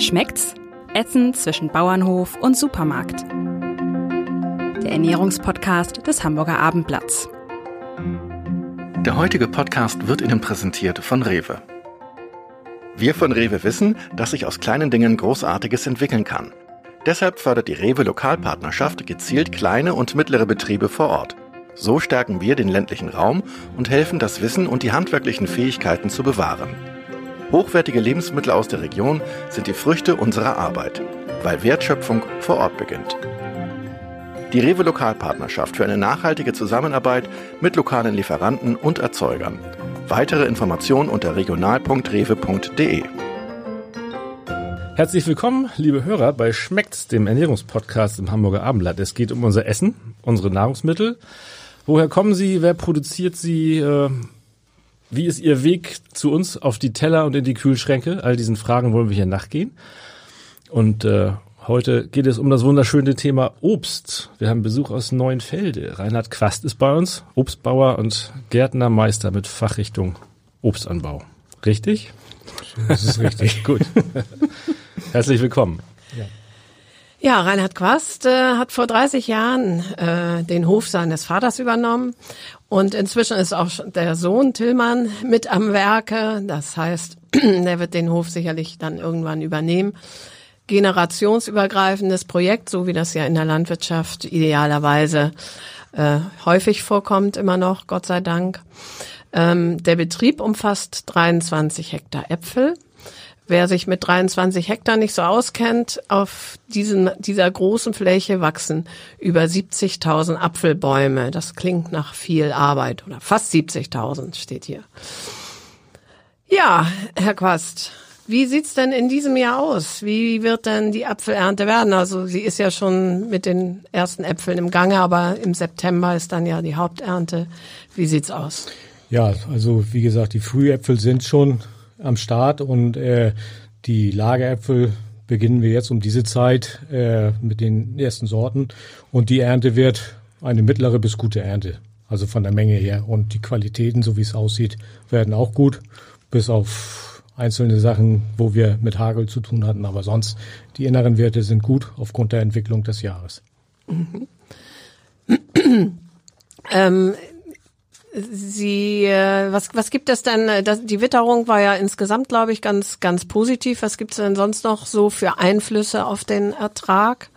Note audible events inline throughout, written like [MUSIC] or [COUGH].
Schmeckt's? Essen zwischen Bauernhof und Supermarkt. Der Ernährungspodcast des Hamburger Abendblatts. Der heutige Podcast wird Ihnen präsentiert von Rewe. Wir von Rewe wissen, dass sich aus kleinen Dingen Großartiges entwickeln kann. Deshalb fördert die Rewe Lokalpartnerschaft gezielt kleine und mittlere Betriebe vor Ort. So stärken wir den ländlichen Raum und helfen, das Wissen und die handwerklichen Fähigkeiten zu bewahren. Hochwertige Lebensmittel aus der Region sind die Früchte unserer Arbeit, weil Wertschöpfung vor Ort beginnt. Die Rewe Lokalpartnerschaft für eine nachhaltige Zusammenarbeit mit lokalen Lieferanten und Erzeugern. Weitere Informationen unter regional.rewe.de. Herzlich willkommen, liebe Hörer, bei Schmeckt's, dem Ernährungspodcast im Hamburger Abendblatt. Es geht um unser Essen, unsere Nahrungsmittel. Woher kommen sie? Wer produziert sie? Wie ist Ihr Weg zu uns auf die Teller und in die Kühlschränke? All diesen Fragen wollen wir hier nachgehen. Und äh, heute geht es um das wunderschöne Thema Obst. Wir haben Besuch aus Neuenfelde. Reinhard Quast ist bei uns, Obstbauer und Gärtnermeister mit Fachrichtung Obstanbau. Richtig? Das ist richtig. [LAUGHS] Gut. Herzlich willkommen. Ja. Ja, Reinhard Quast äh, hat vor 30 Jahren äh, den Hof seines Vaters übernommen und inzwischen ist auch der Sohn Tillmann mit am Werke. Das heißt, [CLEARS THROAT] der wird den Hof sicherlich dann irgendwann übernehmen. Generationsübergreifendes Projekt, so wie das ja in der Landwirtschaft idealerweise äh, häufig vorkommt, immer noch, Gott sei Dank. Ähm, der Betrieb umfasst 23 Hektar Äpfel Wer sich mit 23 Hektar nicht so auskennt, auf diesen, dieser großen Fläche wachsen über 70.000 Apfelbäume. Das klingt nach viel Arbeit oder fast 70.000 steht hier. Ja, Herr Quast, wie sieht's denn in diesem Jahr aus? Wie wird denn die Apfelernte werden? Also sie ist ja schon mit den ersten Äpfeln im Gange, aber im September ist dann ja die Haupternte. Wie sieht's aus? Ja, also wie gesagt, die Frühäpfel sind schon am Start und äh, die Lageräpfel beginnen wir jetzt um diese Zeit äh, mit den ersten Sorten und die Ernte wird eine mittlere bis gute Ernte, also von der Menge her und die Qualitäten, so wie es aussieht, werden auch gut, bis auf einzelne Sachen, wo wir mit Hagel zu tun hatten, aber sonst die inneren Werte sind gut aufgrund der Entwicklung des Jahres. Mhm. ähm, Sie, äh, was, was gibt es denn? Äh, das, die Witterung war ja insgesamt, glaube ich, ganz, ganz positiv. Was gibt es denn sonst noch so für Einflüsse auf den Ertrag?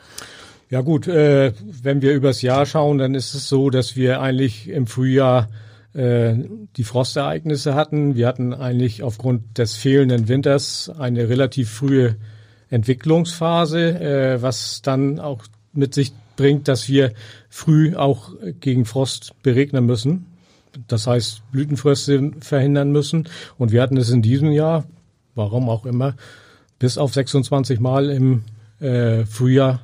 Ja gut, äh, wenn wir übers Jahr schauen, dann ist es so, dass wir eigentlich im Frühjahr äh, die Frostereignisse hatten. Wir hatten eigentlich aufgrund des fehlenden Winters eine relativ frühe Entwicklungsphase, äh, was dann auch mit sich bringt, dass wir früh auch gegen Frost beregnen müssen das heißt Blütenfröste verhindern müssen. Und wir hatten es in diesem Jahr, warum auch immer, bis auf 26 Mal im äh, Frühjahr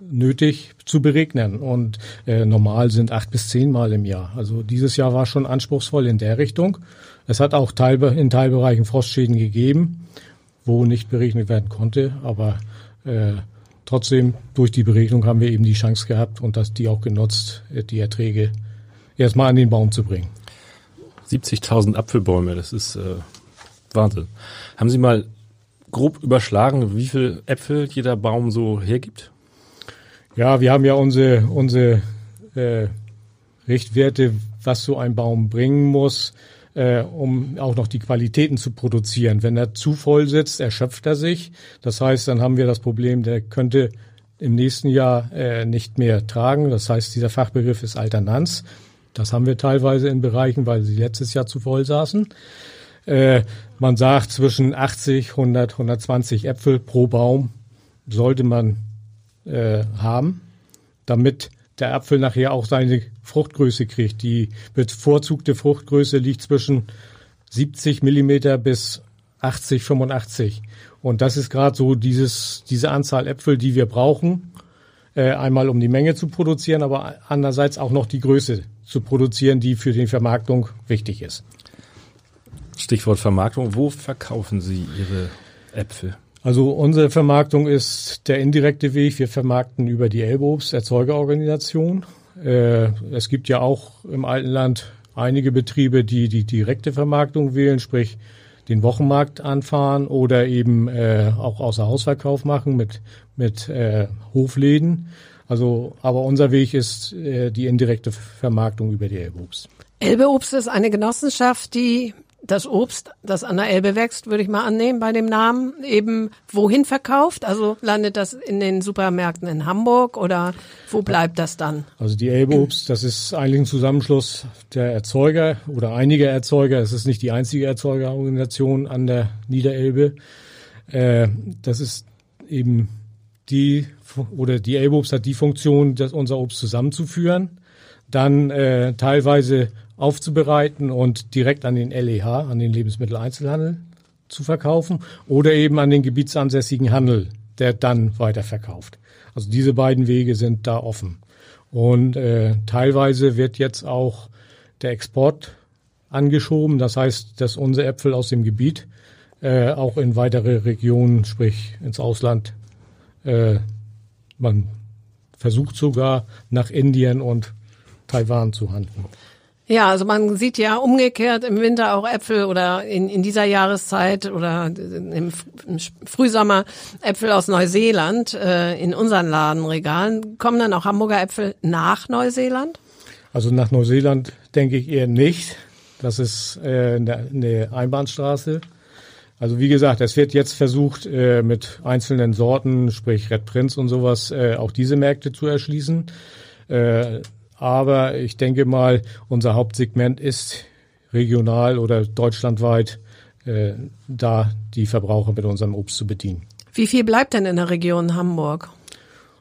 nötig zu beregnen. Und äh, normal sind acht bis zehn Mal im Jahr. Also dieses Jahr war schon anspruchsvoll in der Richtung. Es hat auch Teil, in Teilbereichen Frostschäden gegeben, wo nicht berechnet werden konnte. Aber äh, trotzdem, durch die Beregnung haben wir eben die Chance gehabt und das die auch genutzt, äh, die Erträge erstmal an den Baum zu bringen. 70.000 Apfelbäume, das ist äh, Wahnsinn. Haben Sie mal grob überschlagen, wie viel Äpfel jeder Baum so hergibt? Ja, wir haben ja unsere, unsere äh, Richtwerte, was so ein Baum bringen muss, äh, um auch noch die Qualitäten zu produzieren. Wenn er zu voll sitzt, erschöpft er sich. Das heißt, dann haben wir das Problem, der könnte im nächsten Jahr äh, nicht mehr tragen. Das heißt, dieser Fachbegriff ist Alternanz. Das haben wir teilweise in Bereichen, weil sie letztes Jahr zu voll saßen. Äh, man sagt, zwischen 80, 100, 120 Äpfel pro Baum sollte man äh, haben, damit der Apfel nachher auch seine Fruchtgröße kriegt. Die bevorzugte Fruchtgröße liegt zwischen 70 Millimeter bis 80, 85. Und das ist gerade so dieses, diese Anzahl Äpfel, die wir brauchen, äh, einmal um die Menge zu produzieren, aber andererseits auch noch die Größe zu produzieren, die für die Vermarktung wichtig ist. Stichwort Vermarktung. Wo verkaufen Sie Ihre Äpfel? Also unsere Vermarktung ist der indirekte Weg. Wir vermarkten über die Elbobst Erzeugerorganisation. Äh, es gibt ja auch im alten Land einige Betriebe, die die direkte Vermarktung wählen, sprich den Wochenmarkt anfahren oder eben äh, auch außer Hausverkauf machen mit, mit äh, Hofläden. Also, aber unser Weg ist äh, die indirekte Vermarktung über die Elbeobst. Elbeobst ist eine Genossenschaft, die das Obst, das an der Elbe wächst, würde ich mal annehmen bei dem Namen, eben wohin verkauft? Also landet das in den Supermärkten in Hamburg oder wo bleibt das dann? Also die Elbeobst, das ist eigentlich ein Zusammenschluss der Erzeuger oder einiger Erzeuger. Es ist nicht die einzige Erzeugerorganisation an der Niederelbe. Äh, das ist eben die oder die Elbeobst hat die Funktion, das unser Obst zusammenzuführen, dann äh, teilweise aufzubereiten und direkt an den LEH, an den Lebensmitteleinzelhandel zu verkaufen oder eben an den gebietsansässigen Handel, der dann weiterverkauft. Also diese beiden Wege sind da offen. Und äh, teilweise wird jetzt auch der Export angeschoben. Das heißt, dass unsere Äpfel aus dem Gebiet äh, auch in weitere Regionen, sprich ins Ausland, äh, man versucht sogar nach Indien und Taiwan zu handeln. Ja, also man sieht ja umgekehrt im Winter auch Äpfel oder in, in dieser Jahreszeit oder im, Frühsommer Äpfel aus Neuseeland äh, in unseren Ladenregalen. Kommen dann auch Hamburger Äpfel nach Neuseeland? Also nach Neuseeland denke ich eher nicht. Das ist äh, eine, eine Einbahnstraße. Also wie gesagt, es wird jetzt versucht, äh, mit einzelnen Sorten, sprich Red Prince und sowas, äh, auch diese Märkte zu erschließen. Äh, aber ich denke mal, unser Hauptsegment ist regional oder deutschlandweit da die Verbraucher mit unserem Obst zu bedienen. Wie viel bleibt denn in der Region Hamburg?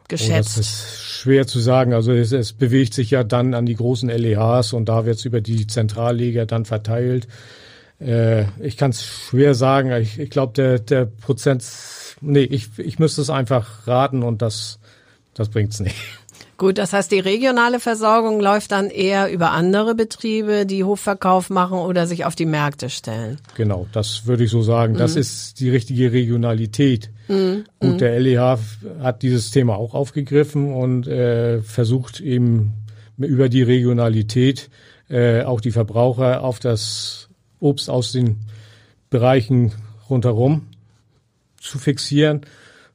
Geschätzt. Oh, das ist schwer zu sagen. Also es, es, bewegt sich ja dann an die großen LEHs und da wird es über die Zentralleger dann verteilt. Äh, ich kann es schwer sagen. Ich, ich glaube, der, der Prozent, nee, ich, ich müsste es einfach raten und das, das bringt's nicht. Gut, das heißt, die regionale Versorgung läuft dann eher über andere Betriebe, die Hofverkauf machen oder sich auf die Märkte stellen. Genau, das würde ich so sagen. Das mhm. ist die richtige Regionalität. Mhm. Gut, mhm. der LEH hat dieses Thema auch aufgegriffen und äh, versucht eben über die Regionalität äh, auch die Verbraucher auf das Obst aus den Bereichen rundherum zu fixieren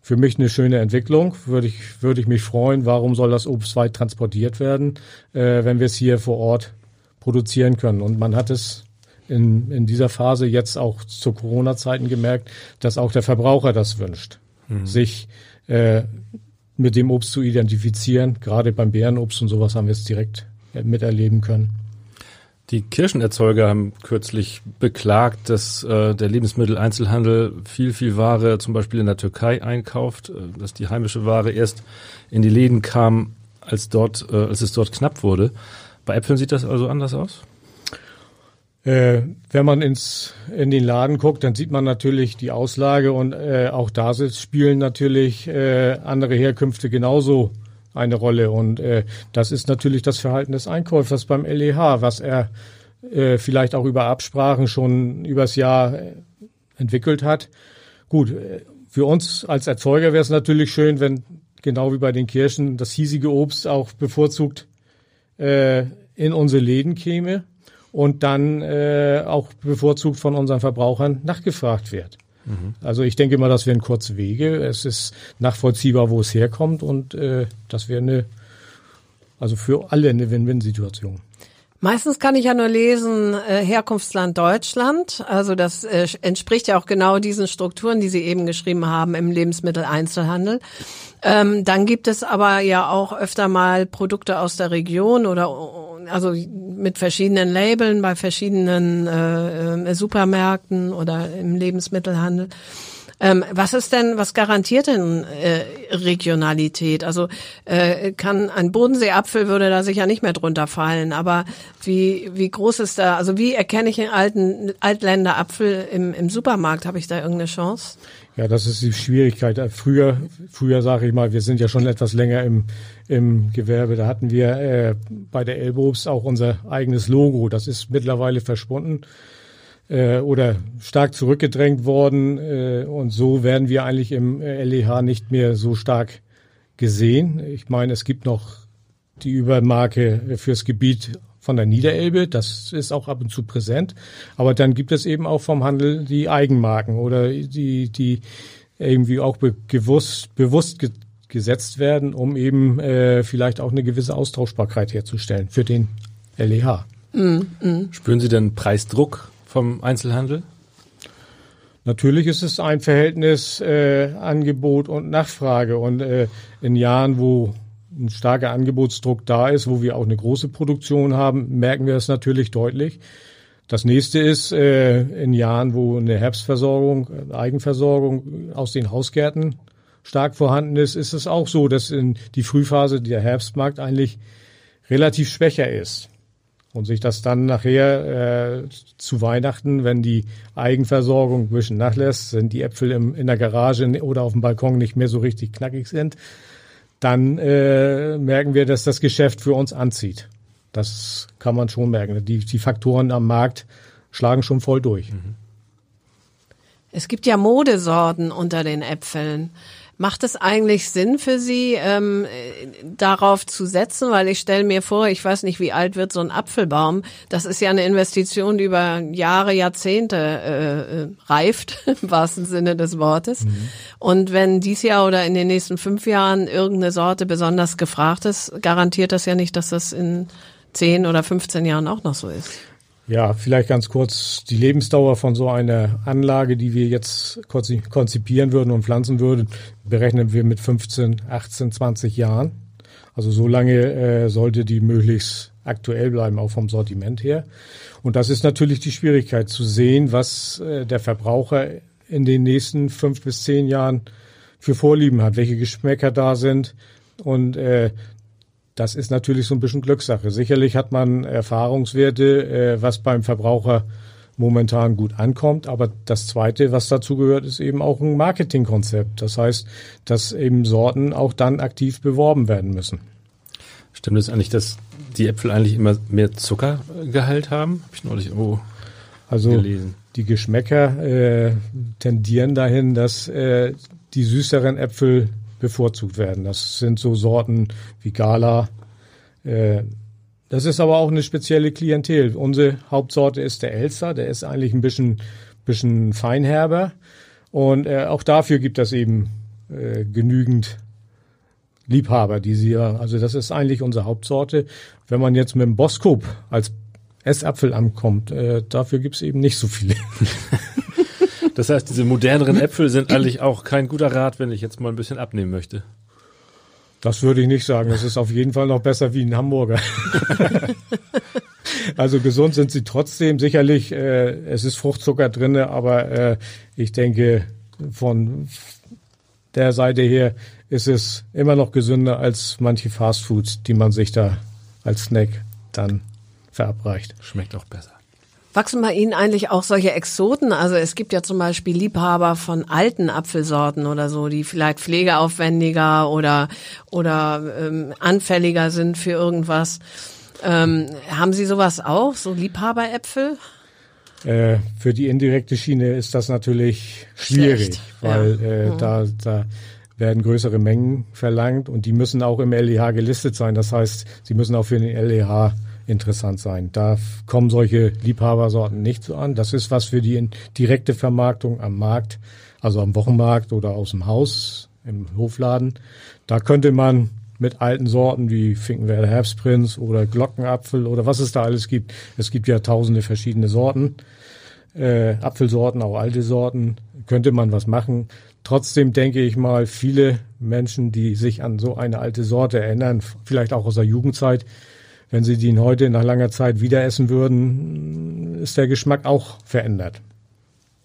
für mich eine schöne Entwicklung. Würde ich, würde ich mich freuen. Warum soll das Obst weit transportiert werden, äh, wenn wir es hier vor Ort produzieren können? Und man hat es in, in dieser Phase jetzt auch zu Corona-Zeiten gemerkt, dass auch der Verbraucher das wünscht, mhm. sich äh, mit dem Obst zu identifizieren. Gerade beim Bärenobst und sowas haben wir es direkt miterleben können. Die Kirschenerzeuger haben kürzlich beklagt, dass äh, der Lebensmitteleinzelhandel viel, viel Ware zum Beispiel in der Türkei einkauft, äh, dass die heimische Ware erst in die Läden kam, als dort, äh, als es dort knapp wurde. Bei Äpfeln sieht das also anders aus? Äh, wenn man ins, in den Laden guckt, dann sieht man natürlich die Auslage und äh, auch da spielen natürlich äh, andere Herkünfte genauso eine Rolle. Und äh, das ist natürlich das Verhalten des Einkäufers beim LEH, was er äh, vielleicht auch über Absprachen schon übers Jahr äh, entwickelt hat. Gut, äh, für uns als Erzeuger wäre es natürlich schön, wenn genau wie bei den Kirschen das hiesige Obst auch bevorzugt äh, in unsere Läden käme und dann äh, auch bevorzugt von unseren Verbrauchern nachgefragt wird. Mhm. Also ich denke mal, das wären kurze Wege. Es ist nachvollziehbar, wo es herkommt und äh, das wäre eine, also für alle eine Win-Win-Situation. Meistens kann ich ja nur lesen, äh, Herkunftsland Deutschland. Also das äh, entspricht ja auch genau diesen Strukturen, die Sie eben geschrieben haben im Lebensmitteleinzelhandel. Ähm, dann gibt es aber ja auch öfter mal Produkte aus der Region oder also mit verschiedenen Labeln bei verschiedenen äh, äh, Supermärkten oder im Lebensmittelhandel. Ähm, was ist denn, was garantiert denn äh, Regionalität? Also äh, kann ein Bodenseeapfel würde da sicher nicht mehr drunter fallen, aber wie wie groß ist da? Also wie erkenne ich einen alten Altländerapfel im im Supermarkt? Habe ich da irgendeine Chance? Ja, das ist die Schwierigkeit. Früher, früher sage ich mal, wir sind ja schon etwas länger im, im Gewerbe. Da hatten wir äh, bei der Elbobst auch unser eigenes Logo. Das ist mittlerweile verschwunden äh, oder stark zurückgedrängt worden. Äh, und so werden wir eigentlich im LEH nicht mehr so stark gesehen. Ich meine, es gibt noch die Übermarke fürs Gebiet von der Niederelbe. Das ist auch ab und zu präsent. Aber dann gibt es eben auch vom Handel die Eigenmarken oder die, die irgendwie auch be gewusst, bewusst ge gesetzt werden, um eben äh, vielleicht auch eine gewisse Austauschbarkeit herzustellen für den LEH. Mm, mm. Spüren Sie denn Preisdruck vom Einzelhandel? Natürlich ist es ein Verhältnis äh, Angebot und Nachfrage und äh, in Jahren, wo ein starker Angebotsdruck da ist, wo wir auch eine große Produktion haben, merken wir es natürlich deutlich. Das nächste ist äh, in Jahren, wo eine Herbstversorgung, Eigenversorgung aus den Hausgärten stark vorhanden ist, ist es auch so, dass in die Frühphase der Herbstmarkt eigentlich relativ schwächer ist. Und sich das dann nachher äh, zu Weihnachten, wenn die Eigenversorgung ein bisschen nachlässt, sind die Äpfel im, in der Garage oder auf dem Balkon nicht mehr so richtig knackig sind, dann äh, merken wir, dass das Geschäft für uns anzieht. Das kann man schon merken. Die, die Faktoren am Markt schlagen schon voll durch. Es gibt ja Modesorten unter den Äpfeln. Macht es eigentlich Sinn für Sie, ähm, darauf zu setzen? Weil ich stelle mir vor, ich weiß nicht, wie alt wird so ein Apfelbaum. Das ist ja eine Investition, die über Jahre, Jahrzehnte äh, äh reift, [LAUGHS] im wahrsten Sinne des Wortes. Mhm. Und wenn dies Jahr oder in den nächsten fünf Jahren irgendeine Sorte besonders gefragt ist, garantiert das ja nicht, dass das in zehn oder 15 Jahren auch noch so ist. Ja, vielleicht ganz kurz die Lebensdauer von so einer Anlage, die wir jetzt konzipieren würden und pflanzen würden, berechnen wir mit 15, 18, 20 Jahren. Also so lange äh, sollte die möglichst aktuell bleiben, auch vom Sortiment her. Und das ist natürlich die Schwierigkeit zu sehen, was äh, der Verbraucher in den nächsten fünf bis zehn Jahren für Vorlieben hat, welche Geschmäcker da sind. Und äh, das ist natürlich so ein bisschen Glückssache. Sicherlich hat man Erfahrungswerte, äh, was beim Verbraucher momentan gut ankommt. Aber das Zweite, was dazu gehört, ist eben auch ein Marketingkonzept. Das heißt, dass eben Sorten auch dann aktiv beworben werden müssen. Stimmt es eigentlich, dass die Äpfel eigentlich immer mehr Zuckergehalt haben? Habe ich neulich irgendwo also gelesen. Die Geschmäcker äh, tendieren dahin, dass äh, die süßeren Äpfel bevorzugt werden. Das sind so Sorten wie Gala. Äh, das ist aber auch eine spezielle Klientel. Unsere Hauptsorte ist der Elster. Der ist eigentlich ein bisschen, bisschen feinherber. Und äh, auch dafür gibt es eben äh, genügend Liebhaber, die sie also das ist eigentlich unsere Hauptsorte. Wenn man jetzt mit dem Boskop als Essapfel ankommt, äh, dafür gibt es eben nicht so viele. [LAUGHS] Das heißt, diese moderneren Äpfel sind eigentlich auch kein guter Rat, wenn ich jetzt mal ein bisschen abnehmen möchte. Das würde ich nicht sagen. Das ist auf jeden Fall noch besser wie ein Hamburger. [LAUGHS] also gesund sind sie trotzdem. Sicherlich, äh, es ist Fruchtzucker drinne, aber äh, ich denke, von der Seite her ist es immer noch gesünder als manche Fastfoods, die man sich da als Snack dann verabreicht. Schmeckt auch besser. Wachsen bei Ihnen eigentlich auch solche Exoten? Also es gibt ja zum Beispiel Liebhaber von alten Apfelsorten oder so, die vielleicht pflegeaufwendiger oder oder ähm, anfälliger sind für irgendwas. Ähm, haben Sie sowas auch, so Liebhaberäpfel? Äh, für die indirekte Schiene ist das natürlich schwierig, Schlecht. weil ja. äh, mhm. da, da werden größere Mengen verlangt und die müssen auch im LEH gelistet sein. Das heißt, sie müssen auch für den LEH interessant sein. Da kommen solche Liebhabersorten nicht so an. Das ist was für die direkte Vermarktung am Markt, also am Wochenmarkt oder aus dem Haus, im Hofladen. Da könnte man mit alten Sorten wie Finkenwerder Herbstprinz oder Glockenapfel oder was es da alles gibt. Es gibt ja tausende verschiedene Sorten, äh, Apfelsorten, auch alte Sorten. Könnte man was machen. Trotzdem denke ich mal, viele Menschen, die sich an so eine alte Sorte erinnern, vielleicht auch aus der Jugendzeit, wenn Sie den heute nach langer Zeit wieder essen würden, ist der Geschmack auch verändert.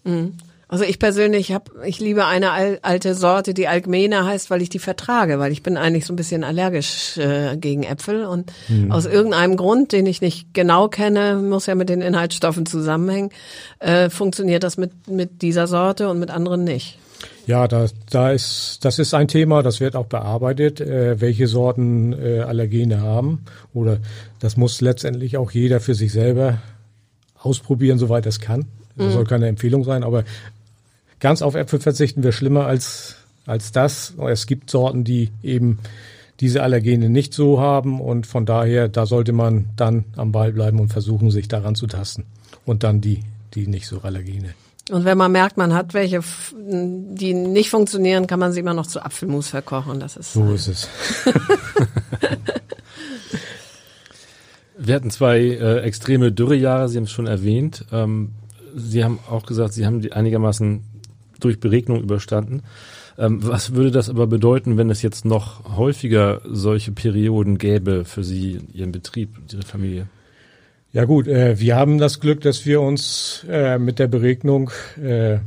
Mhm. Also ich persönlich habe, ich liebe eine alte Sorte, die Algmena heißt, weil ich die vertrage, weil ich bin eigentlich so ein bisschen allergisch äh, gegen Äpfel und mhm. aus irgendeinem Grund, den ich nicht genau kenne, muss ja mit den Inhaltsstoffen zusammenhängen, äh, funktioniert das mit mit dieser Sorte und mit anderen nicht. Ja, da, da ist, das ist ein Thema, das wird auch bearbeitet, äh, welche Sorten äh, Allergene haben. Oder das muss letztendlich auch jeder für sich selber ausprobieren, soweit es kann. Das mhm. soll keine Empfehlung sein, aber ganz auf Äpfel verzichten wir schlimmer als, als das. Es gibt Sorten, die eben diese Allergene nicht so haben und von daher, da sollte man dann am Ball bleiben und versuchen, sich daran zu tasten und dann die, die nicht so Allergene. Und wenn man merkt, man hat welche, die nicht funktionieren, kann man sie immer noch zu Apfelmus verkochen. Das ist so ist es. [LAUGHS] Wir hatten zwei äh, extreme Dürrejahre, Sie haben es schon erwähnt. Ähm, Sie haben auch gesagt, Sie haben die einigermaßen durch Beregnung überstanden. Ähm, was würde das aber bedeuten, wenn es jetzt noch häufiger solche Perioden gäbe für Sie, Ihren Betrieb, Ihre Familie? Ja gut, äh, wir haben das Glück, dass wir uns äh, mit der Beregnung, äh,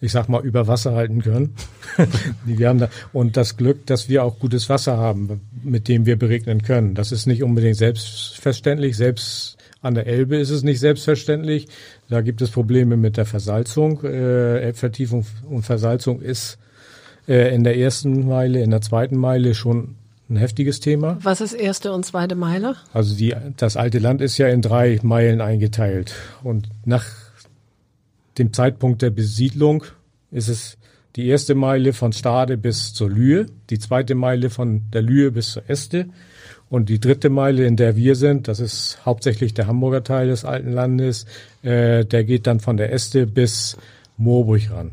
ich sag mal, über Wasser halten können. [LAUGHS] wir haben da, und das Glück, dass wir auch gutes Wasser haben, mit dem wir beregnen können. Das ist nicht unbedingt selbstverständlich. Selbst an der Elbe ist es nicht selbstverständlich. Da gibt es Probleme mit der Versalzung. Äh, Elbvertiefung und Versalzung ist äh, in der ersten Meile, in der zweiten Meile schon ein heftiges Thema. Was ist erste und zweite Meile? Also die, das alte Land ist ja in drei Meilen eingeteilt. Und nach dem Zeitpunkt der Besiedlung ist es die erste Meile von Stade bis zur Lühe, die zweite Meile von der Lühe bis zur Este und die dritte Meile, in der wir sind, das ist hauptsächlich der Hamburger Teil des alten Landes, äh, der geht dann von der Este bis Moorburg ran.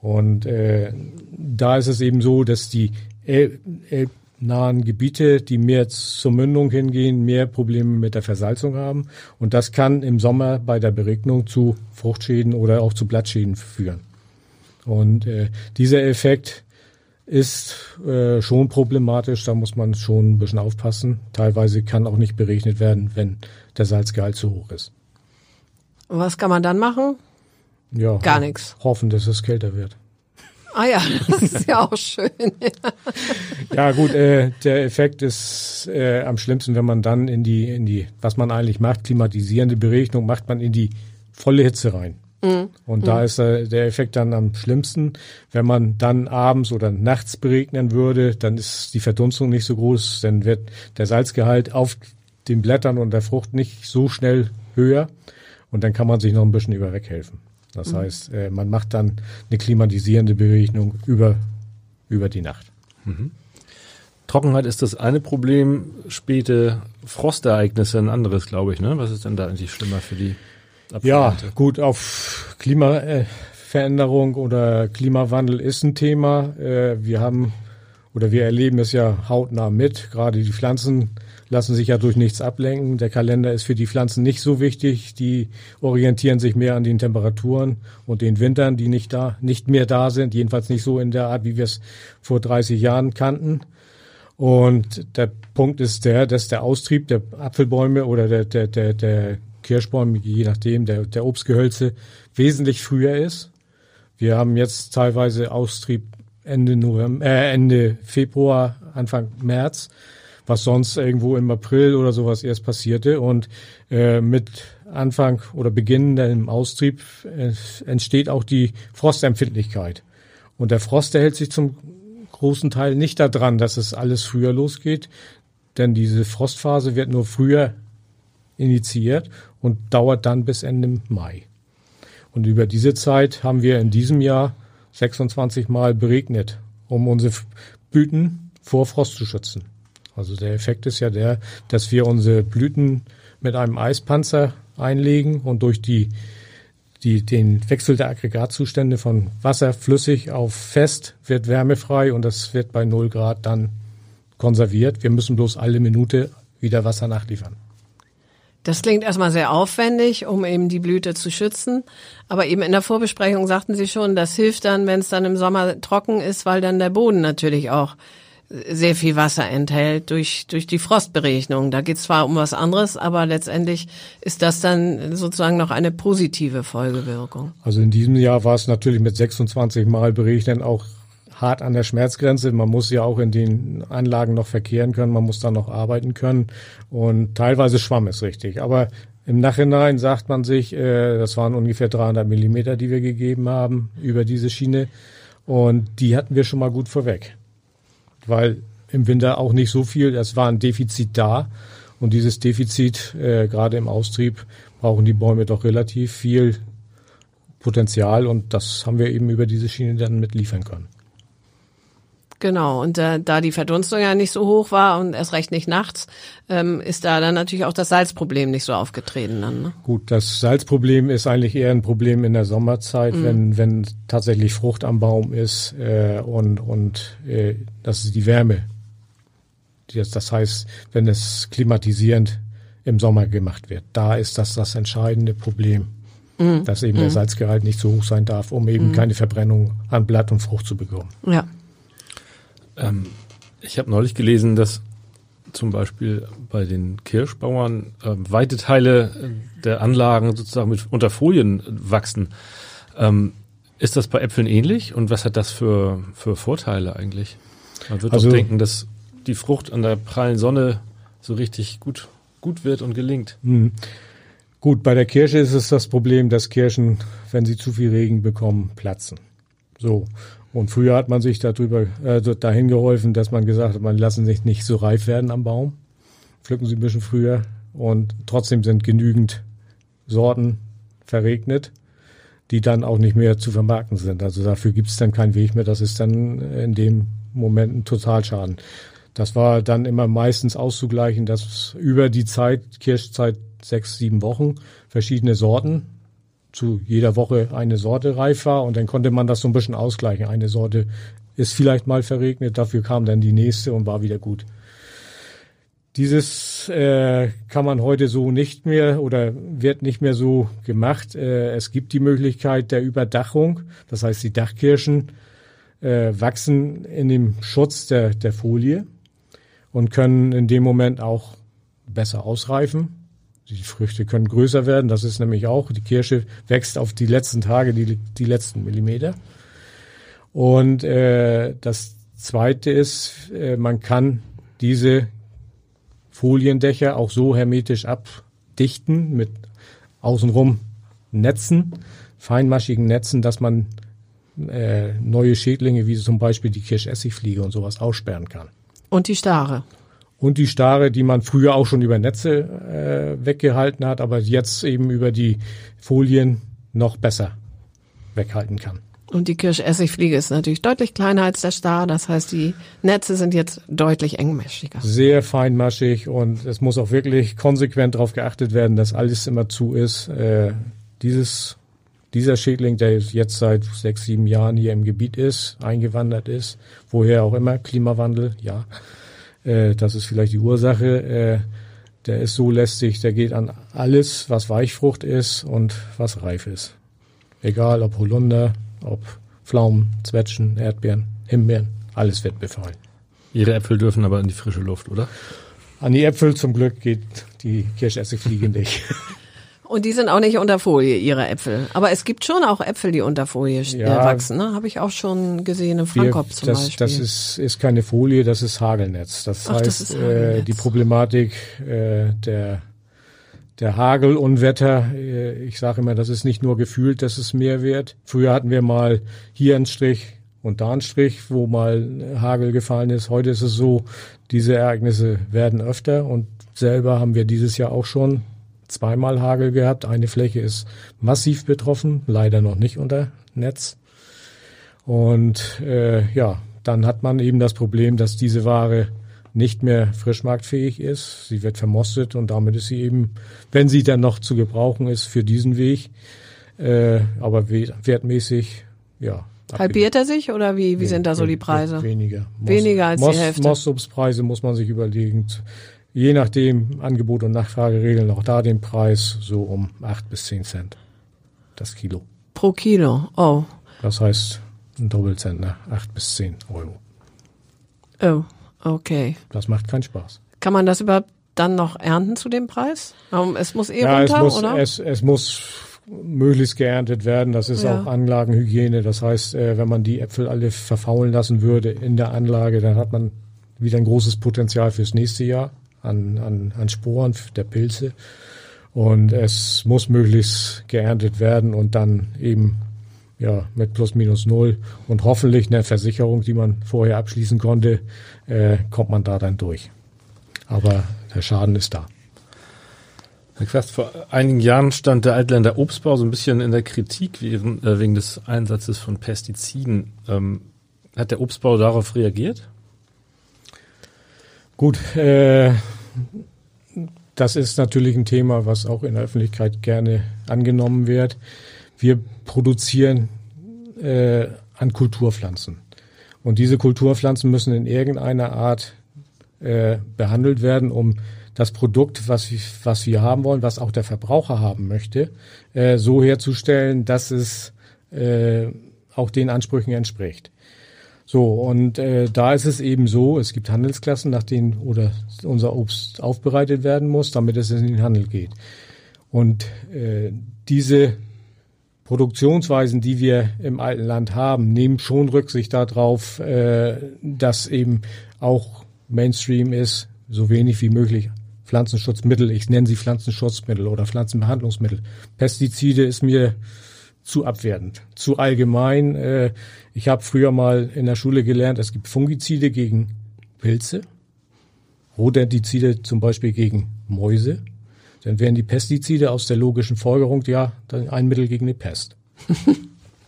Und äh, da ist es eben so, dass die El El nahen Gebiete, die mehr zur Mündung hingehen, mehr Probleme mit der Versalzung haben. Und das kann im Sommer bei der Beregnung zu Fruchtschäden oder auch zu Blattschäden führen. Und äh, dieser Effekt ist äh, schon problematisch, da muss man schon ein bisschen aufpassen. Teilweise kann auch nicht berechnet werden, wenn der Salzgehalt zu hoch ist. Und was kann man dann machen? Ja, Gar nichts. Hoffen, dass es kälter wird. Ah ja, [LAUGHS] das ist ja auch schön. ja gut, äh, der Effekt ist äh, am schlimmsten, wenn man dann in die, in die, was man eigentlich macht, klimatisierende Berechnung, macht man in die volle Hitze rein. Mhm. Und mhm. da ist äh, der Effekt dann am schlimmsten. Wenn man dann abends oder nachts beregnen würde, dann ist die Verdunstung nicht so groß, dann wird der Salzgehalt auf den Blättern und der Frucht nicht so schnell höher. Und dann kann man sich noch ein bisschen über weghelfen. Das mhm. heißt, äh, man macht dann eine klimatisierende Berechnung über, über die Nacht. Mhm. Trockenheit ist das eine Problem, späte Frostereignisse ein anderes, glaube ich. Ne? Was ist denn da eigentlich schlimmer für die? Ja, gut, auf Klimaveränderung oder Klimawandel ist ein Thema. Äh, wir haben oder wir erleben es ja hautnah mit. Gerade die Pflanzen lassen sich ja durch nichts ablenken. Der Kalender ist für die Pflanzen nicht so wichtig. Die orientieren sich mehr an den Temperaturen und den Wintern, die nicht da, nicht mehr da sind. Jedenfalls nicht so in der Art, wie wir es vor 30 Jahren kannten. Und der Punkt ist der, dass der Austrieb der Apfelbäume oder der, der, der, der Kirschbäume, je nachdem, der, der Obstgehölze wesentlich früher ist. Wir haben jetzt teilweise Austrieb Ende November, äh, Ende Februar, Anfang März was sonst irgendwo im April oder sowas erst passierte. Und äh, mit Anfang oder Beginn im Austrieb äh, entsteht auch die Frostempfindlichkeit. Und der Frost erhält sich zum großen Teil nicht daran, dass es alles früher losgeht, denn diese Frostphase wird nur früher initiiert und dauert dann bis Ende Mai. Und über diese Zeit haben wir in diesem Jahr 26 Mal beregnet, um unsere Blüten vor Frost zu schützen. Also der Effekt ist ja der, dass wir unsere Blüten mit einem Eispanzer einlegen und durch die, die, den Wechsel der Aggregatzustände von Wasser flüssig auf fest wird wärmefrei und das wird bei 0 Grad dann konserviert. Wir müssen bloß alle Minute wieder Wasser nachliefern. Das klingt erstmal sehr aufwendig, um eben die Blüte zu schützen. Aber eben in der Vorbesprechung sagten Sie schon, das hilft dann, wenn es dann im Sommer trocken ist, weil dann der Boden natürlich auch sehr viel Wasser enthält durch, durch die Frostberegnung. Da geht es zwar um was anderes, aber letztendlich ist das dann sozusagen noch eine positive Folgewirkung. Also in diesem Jahr war es natürlich mit 26 Mal berechnen auch hart an der Schmerzgrenze. Man muss ja auch in den Anlagen noch verkehren können, man muss da noch arbeiten können und teilweise schwamm es richtig. Aber im Nachhinein sagt man sich, äh, das waren ungefähr 300 Millimeter, die wir gegeben haben über diese Schiene und die hatten wir schon mal gut vorweg weil im Winter auch nicht so viel, es war ein Defizit da. Und dieses Defizit, äh, gerade im Austrieb, brauchen die Bäume doch relativ viel Potenzial und das haben wir eben über diese Schiene dann mitliefern können. Genau, und äh, da die Verdunstung ja nicht so hoch war und erst recht nicht nachts, ähm, ist da dann natürlich auch das Salzproblem nicht so aufgetreten. Dann, ne? Gut, das Salzproblem ist eigentlich eher ein Problem in der Sommerzeit, mhm. wenn, wenn tatsächlich Frucht am Baum ist äh, und, und äh, das ist die Wärme. Das, heißt, wenn es klimatisierend im Sommer gemacht wird, da ist das das entscheidende Problem. Mhm. Dass eben mhm. der Salzgehalt nicht so hoch sein darf, um eben mhm. keine Verbrennung an Blatt und Frucht zu bekommen. Ja. Ähm, ich habe neulich gelesen, dass zum Beispiel bei den Kirschbauern äh, weite Teile der Anlagen sozusagen mit unter Folien wachsen. Ähm, ist das bei Äpfeln ähnlich und was hat das für, für Vorteile eigentlich? Man wird also, doch denken, dass die Frucht an der prallen Sonne so richtig gut, gut wird und gelingt. Mh. Gut, bei der Kirsche ist es das Problem, dass Kirschen, wenn sie zu viel Regen bekommen, platzen. So. Und früher hat man sich darüber äh, dahin geholfen, dass man gesagt hat, man lassen sich nicht so reif werden am Baum. Pflücken sie ein bisschen früher und trotzdem sind genügend Sorten verregnet, die dann auch nicht mehr zu vermarkten sind. Also dafür gibt es dann keinen Weg mehr. Das ist dann in dem Moment ein Totalschaden. Das war dann immer meistens auszugleichen, dass über die Zeit, Kirschzeit sechs, sieben Wochen, verschiedene Sorten zu jeder Woche eine Sorte reif war und dann konnte man das so ein bisschen ausgleichen. Eine Sorte ist vielleicht mal verregnet, dafür kam dann die nächste und war wieder gut. Dieses äh, kann man heute so nicht mehr oder wird nicht mehr so gemacht. Äh, es gibt die Möglichkeit der Überdachung, das heißt die Dachkirschen äh, wachsen in dem Schutz der, der Folie und können in dem Moment auch besser ausreifen. Die Früchte können größer werden, das ist nämlich auch, die Kirsche wächst auf die letzten Tage, die, die letzten Millimeter. Und äh, das Zweite ist, äh, man kann diese Foliendächer auch so hermetisch abdichten mit außenrum Netzen, feinmaschigen Netzen, dass man äh, neue Schädlinge wie zum Beispiel die Kirschessigfliege und sowas aussperren kann. Und die Stare und die Stare, die man früher auch schon über Netze äh, weggehalten hat, aber jetzt eben über die Folien noch besser weghalten kann. Und die Kirschessigfliege ist natürlich deutlich kleiner als der Star. Das heißt, die Netze sind jetzt deutlich engmaschiger. Sehr feinmaschig und es muss auch wirklich konsequent darauf geachtet werden, dass alles immer zu ist. Äh, dieses, dieser Schädling, der jetzt seit sechs, sieben Jahren hier im Gebiet ist, eingewandert ist, woher auch immer, Klimawandel, ja, äh, das ist vielleicht die Ursache. Äh, der ist so lästig, der geht an alles, was Weichfrucht ist und was reif ist. Egal ob Holunder, ob Pflaumen, Zwetschgen, Erdbeeren, Himbeeren, alles wird befallen. Ihre Äpfel dürfen aber in die frische Luft, oder? An die Äpfel zum Glück geht die Kirschessigfliege nicht. [LAUGHS] Und die sind auch nicht unter Folie, ihre Äpfel. Aber es gibt schon auch Äpfel, die unter Folie äh, ja, wachsen. Ne? Habe ich auch schon gesehen im Frankopf zum das, Beispiel. Das ist, ist keine Folie, das ist Hagelnetz. Das Ach, heißt, das Hagelnetz. Äh, die Problematik äh, der, der Hagelunwetter, äh, ich sage immer, das ist nicht nur gefühlt, dass es mehr wird. Früher hatten wir mal hier einen Strich und da einen Strich, wo mal Hagel gefallen ist. Heute ist es so, diese Ereignisse werden öfter und selber haben wir dieses Jahr auch schon zweimal Hagel gehabt. Eine Fläche ist massiv betroffen, leider noch nicht unter Netz. Und äh, ja, dann hat man eben das Problem, dass diese Ware nicht mehr frischmarktfähig ist. Sie wird vermostet und damit ist sie eben, wenn sie dann noch zu gebrauchen ist, für diesen Weg, äh, aber wertmäßig, ja. Halbiert er sich oder wie, wie sind da so die Preise? Weniger. Weniger als Moss, die Hälfte. Mossubspreise muss man sich überlegen je nachdem Angebot und Nachfrage regeln auch da den Preis so um acht bis zehn Cent das Kilo. Pro Kilo, oh. Das heißt ein Doppelzentner, acht bis zehn Euro. Oh, okay. Das macht keinen Spaß. Kann man das überhaupt dann noch ernten zu dem Preis? Es muss eh ja, runter, es muss, oder? Es, es muss möglichst geerntet werden. Das ist ja. auch Anlagenhygiene. Das heißt, äh, wenn man die Äpfel alle verfaulen lassen würde in der Anlage, dann hat man wieder ein großes Potenzial fürs nächste Jahr an, an, an Sporen der Pilze. Und es muss möglichst geerntet werden und dann eben ja, mit plus minus null und hoffentlich eine Versicherung, die man vorher abschließen konnte, äh, kommt man da dann durch. Aber der Schaden ist da. Herr Quast, vor einigen Jahren stand der Altländer Obstbau so ein bisschen in der Kritik wegen, äh, wegen des Einsatzes von Pestiziden. Ähm, Hat der Obstbau darauf reagiert? Gut, äh, das ist natürlich ein Thema, was auch in der Öffentlichkeit gerne angenommen wird. Wir produzieren äh, an Kulturpflanzen. Und diese Kulturpflanzen müssen in irgendeiner Art äh, behandelt werden, um das Produkt, was, was wir haben wollen, was auch der Verbraucher haben möchte, äh, so herzustellen, dass es äh, auch den Ansprüchen entspricht. So, und äh, da ist es eben so, es gibt Handelsklassen, nach denen oder unser Obst aufbereitet werden muss, damit es in den Handel geht. Und äh, diese Produktionsweisen, die wir im alten Land haben, nehmen schon Rücksicht darauf, äh, dass eben auch Mainstream ist, so wenig wie möglich Pflanzenschutzmittel, ich nenne sie Pflanzenschutzmittel oder Pflanzenbehandlungsmittel. Pestizide ist mir zu abwertend, zu allgemein. Äh, ich habe früher mal in der Schule gelernt, es gibt Fungizide gegen Pilze, Rodentizide zum Beispiel gegen Mäuse. Dann wären die Pestizide aus der logischen Folgerung ja dann ein Mittel gegen eine Pest. [LAUGHS]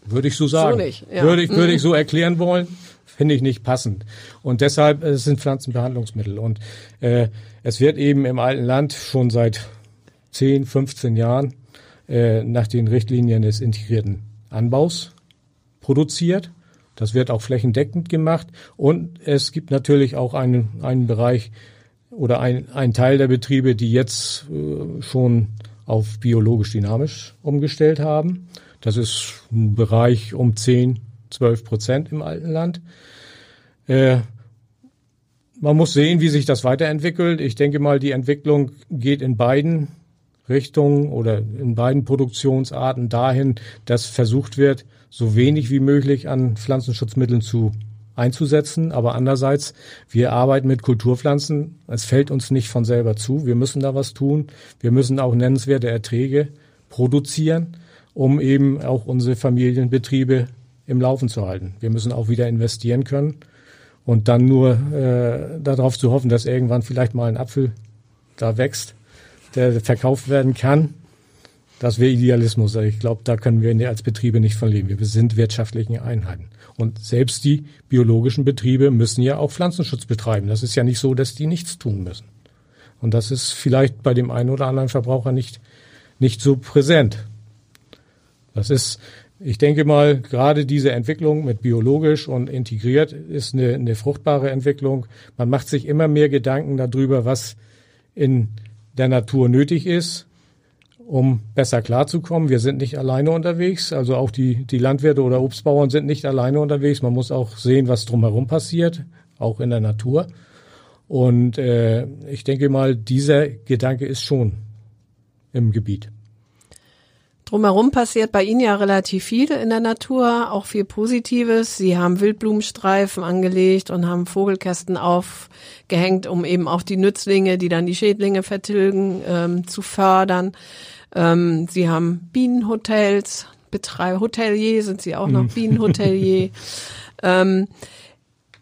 würde ich so sagen. So nicht, ja. Würde ich, würde ich Mhm. so erklären wollen. Finde ich nicht passend. Und deshalb äh, es sind Pflanzenbehandlungsmittel. Und äh, es wird eben im alten Land schon seit 10, 15 Jahren äh, nach den Richtlinien des integrierten Anbaus produziert. Das wird auch flächendeckend gemacht. Und es gibt natürlich auch einen, einen Bereich oder ein, ein Teil der Betriebe, die jetzt äh, schon auf biologisch dynamisch umgestellt haben. Das ist ein Bereich um 10, 12 Prozent im alten Land. Äh, man muss sehen, wie sich das weiterentwickelt. Ich denke mal, die Entwicklung geht in beiden Richtungen oder in beiden Produktionsarten dahin, dass versucht wird, so wenig wie möglich an Pflanzenschutzmitteln zu einzusetzen. Aber andererseits, wir arbeiten mit Kulturpflanzen. Es fällt uns nicht von selber zu. Wir müssen da was tun. Wir müssen auch nennenswerte Erträge produzieren, um eben auch unsere Familienbetriebe im Laufen zu halten. Wir müssen auch wieder investieren können. Und dann nur äh, darauf zu hoffen, dass irgendwann vielleicht mal ein Apfel da wächst, der verkauft werden kann, das wäre Idealismus. Ich glaube, da können wir als Betriebe nicht von leben. Wir sind wirtschaftliche Einheiten. Und selbst die biologischen Betriebe müssen ja auch Pflanzenschutz betreiben. Das ist ja nicht so, dass die nichts tun müssen. Und das ist vielleicht bei dem einen oder anderen Verbraucher nicht, nicht so präsent. Das ist, ich denke mal, gerade diese Entwicklung mit biologisch und integriert ist eine, eine fruchtbare Entwicklung. Man macht sich immer mehr Gedanken darüber, was in der Natur nötig ist, um besser klarzukommen. Wir sind nicht alleine unterwegs, also auch die, die Landwirte oder Obstbauern sind nicht alleine unterwegs. Man muss auch sehen, was drumherum passiert, auch in der Natur. Und äh, ich denke mal, dieser Gedanke ist schon im Gebiet. Drumherum passiert bei Ihnen ja relativ viel in der Natur, auch viel Positives. Sie haben Wildblumenstreifen angelegt und haben Vogelkästen aufgehängt, um eben auch die Nützlinge, die dann die Schädlinge vertilgen, ähm, zu fördern. Ähm, Sie haben Bienenhotels, Betreiber, Hotelier sind Sie auch noch, Bienenhotelier. [LAUGHS] ähm,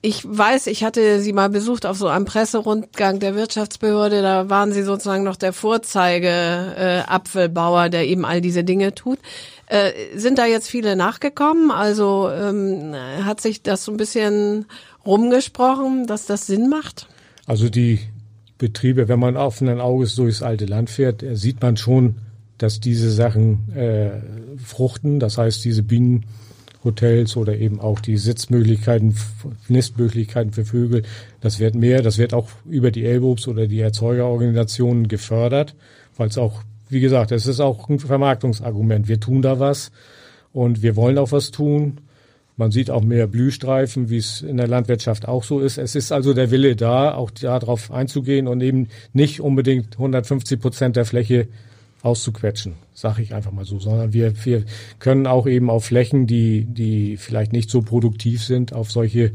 ich weiß, ich hatte Sie mal besucht auf so einem Presserundgang der Wirtschaftsbehörde. Da waren Sie sozusagen noch der Vorzeige äh, der eben all diese Dinge tut. Äh, sind da jetzt viele nachgekommen? Also ähm, hat sich das so ein bisschen rumgesprochen, dass das Sinn macht? Also die Betriebe, wenn man offenen Auges durchs alte Land fährt, äh, sieht man schon, dass diese Sachen äh, fruchten. Das heißt, diese Bienenhotels oder eben auch die Sitzmöglichkeiten, Nistmöglichkeiten für Vögel, das wird mehr. Das wird auch über die Elbobs oder die Erzeugerorganisationen gefördert, weil es auch, wie gesagt, es ist auch ein Vermarktungsargument. Wir tun da was und wir wollen auch was tun. Man sieht auch mehr Blühstreifen, wie es in der Landwirtschaft auch so ist. Es ist also der Wille da, auch darauf einzugehen und eben nicht unbedingt 150 Prozent der Fläche auszuquetschen, sage ich einfach mal so, sondern wir, wir können auch eben auf Flächen, die, die vielleicht nicht so produktiv sind, auf solche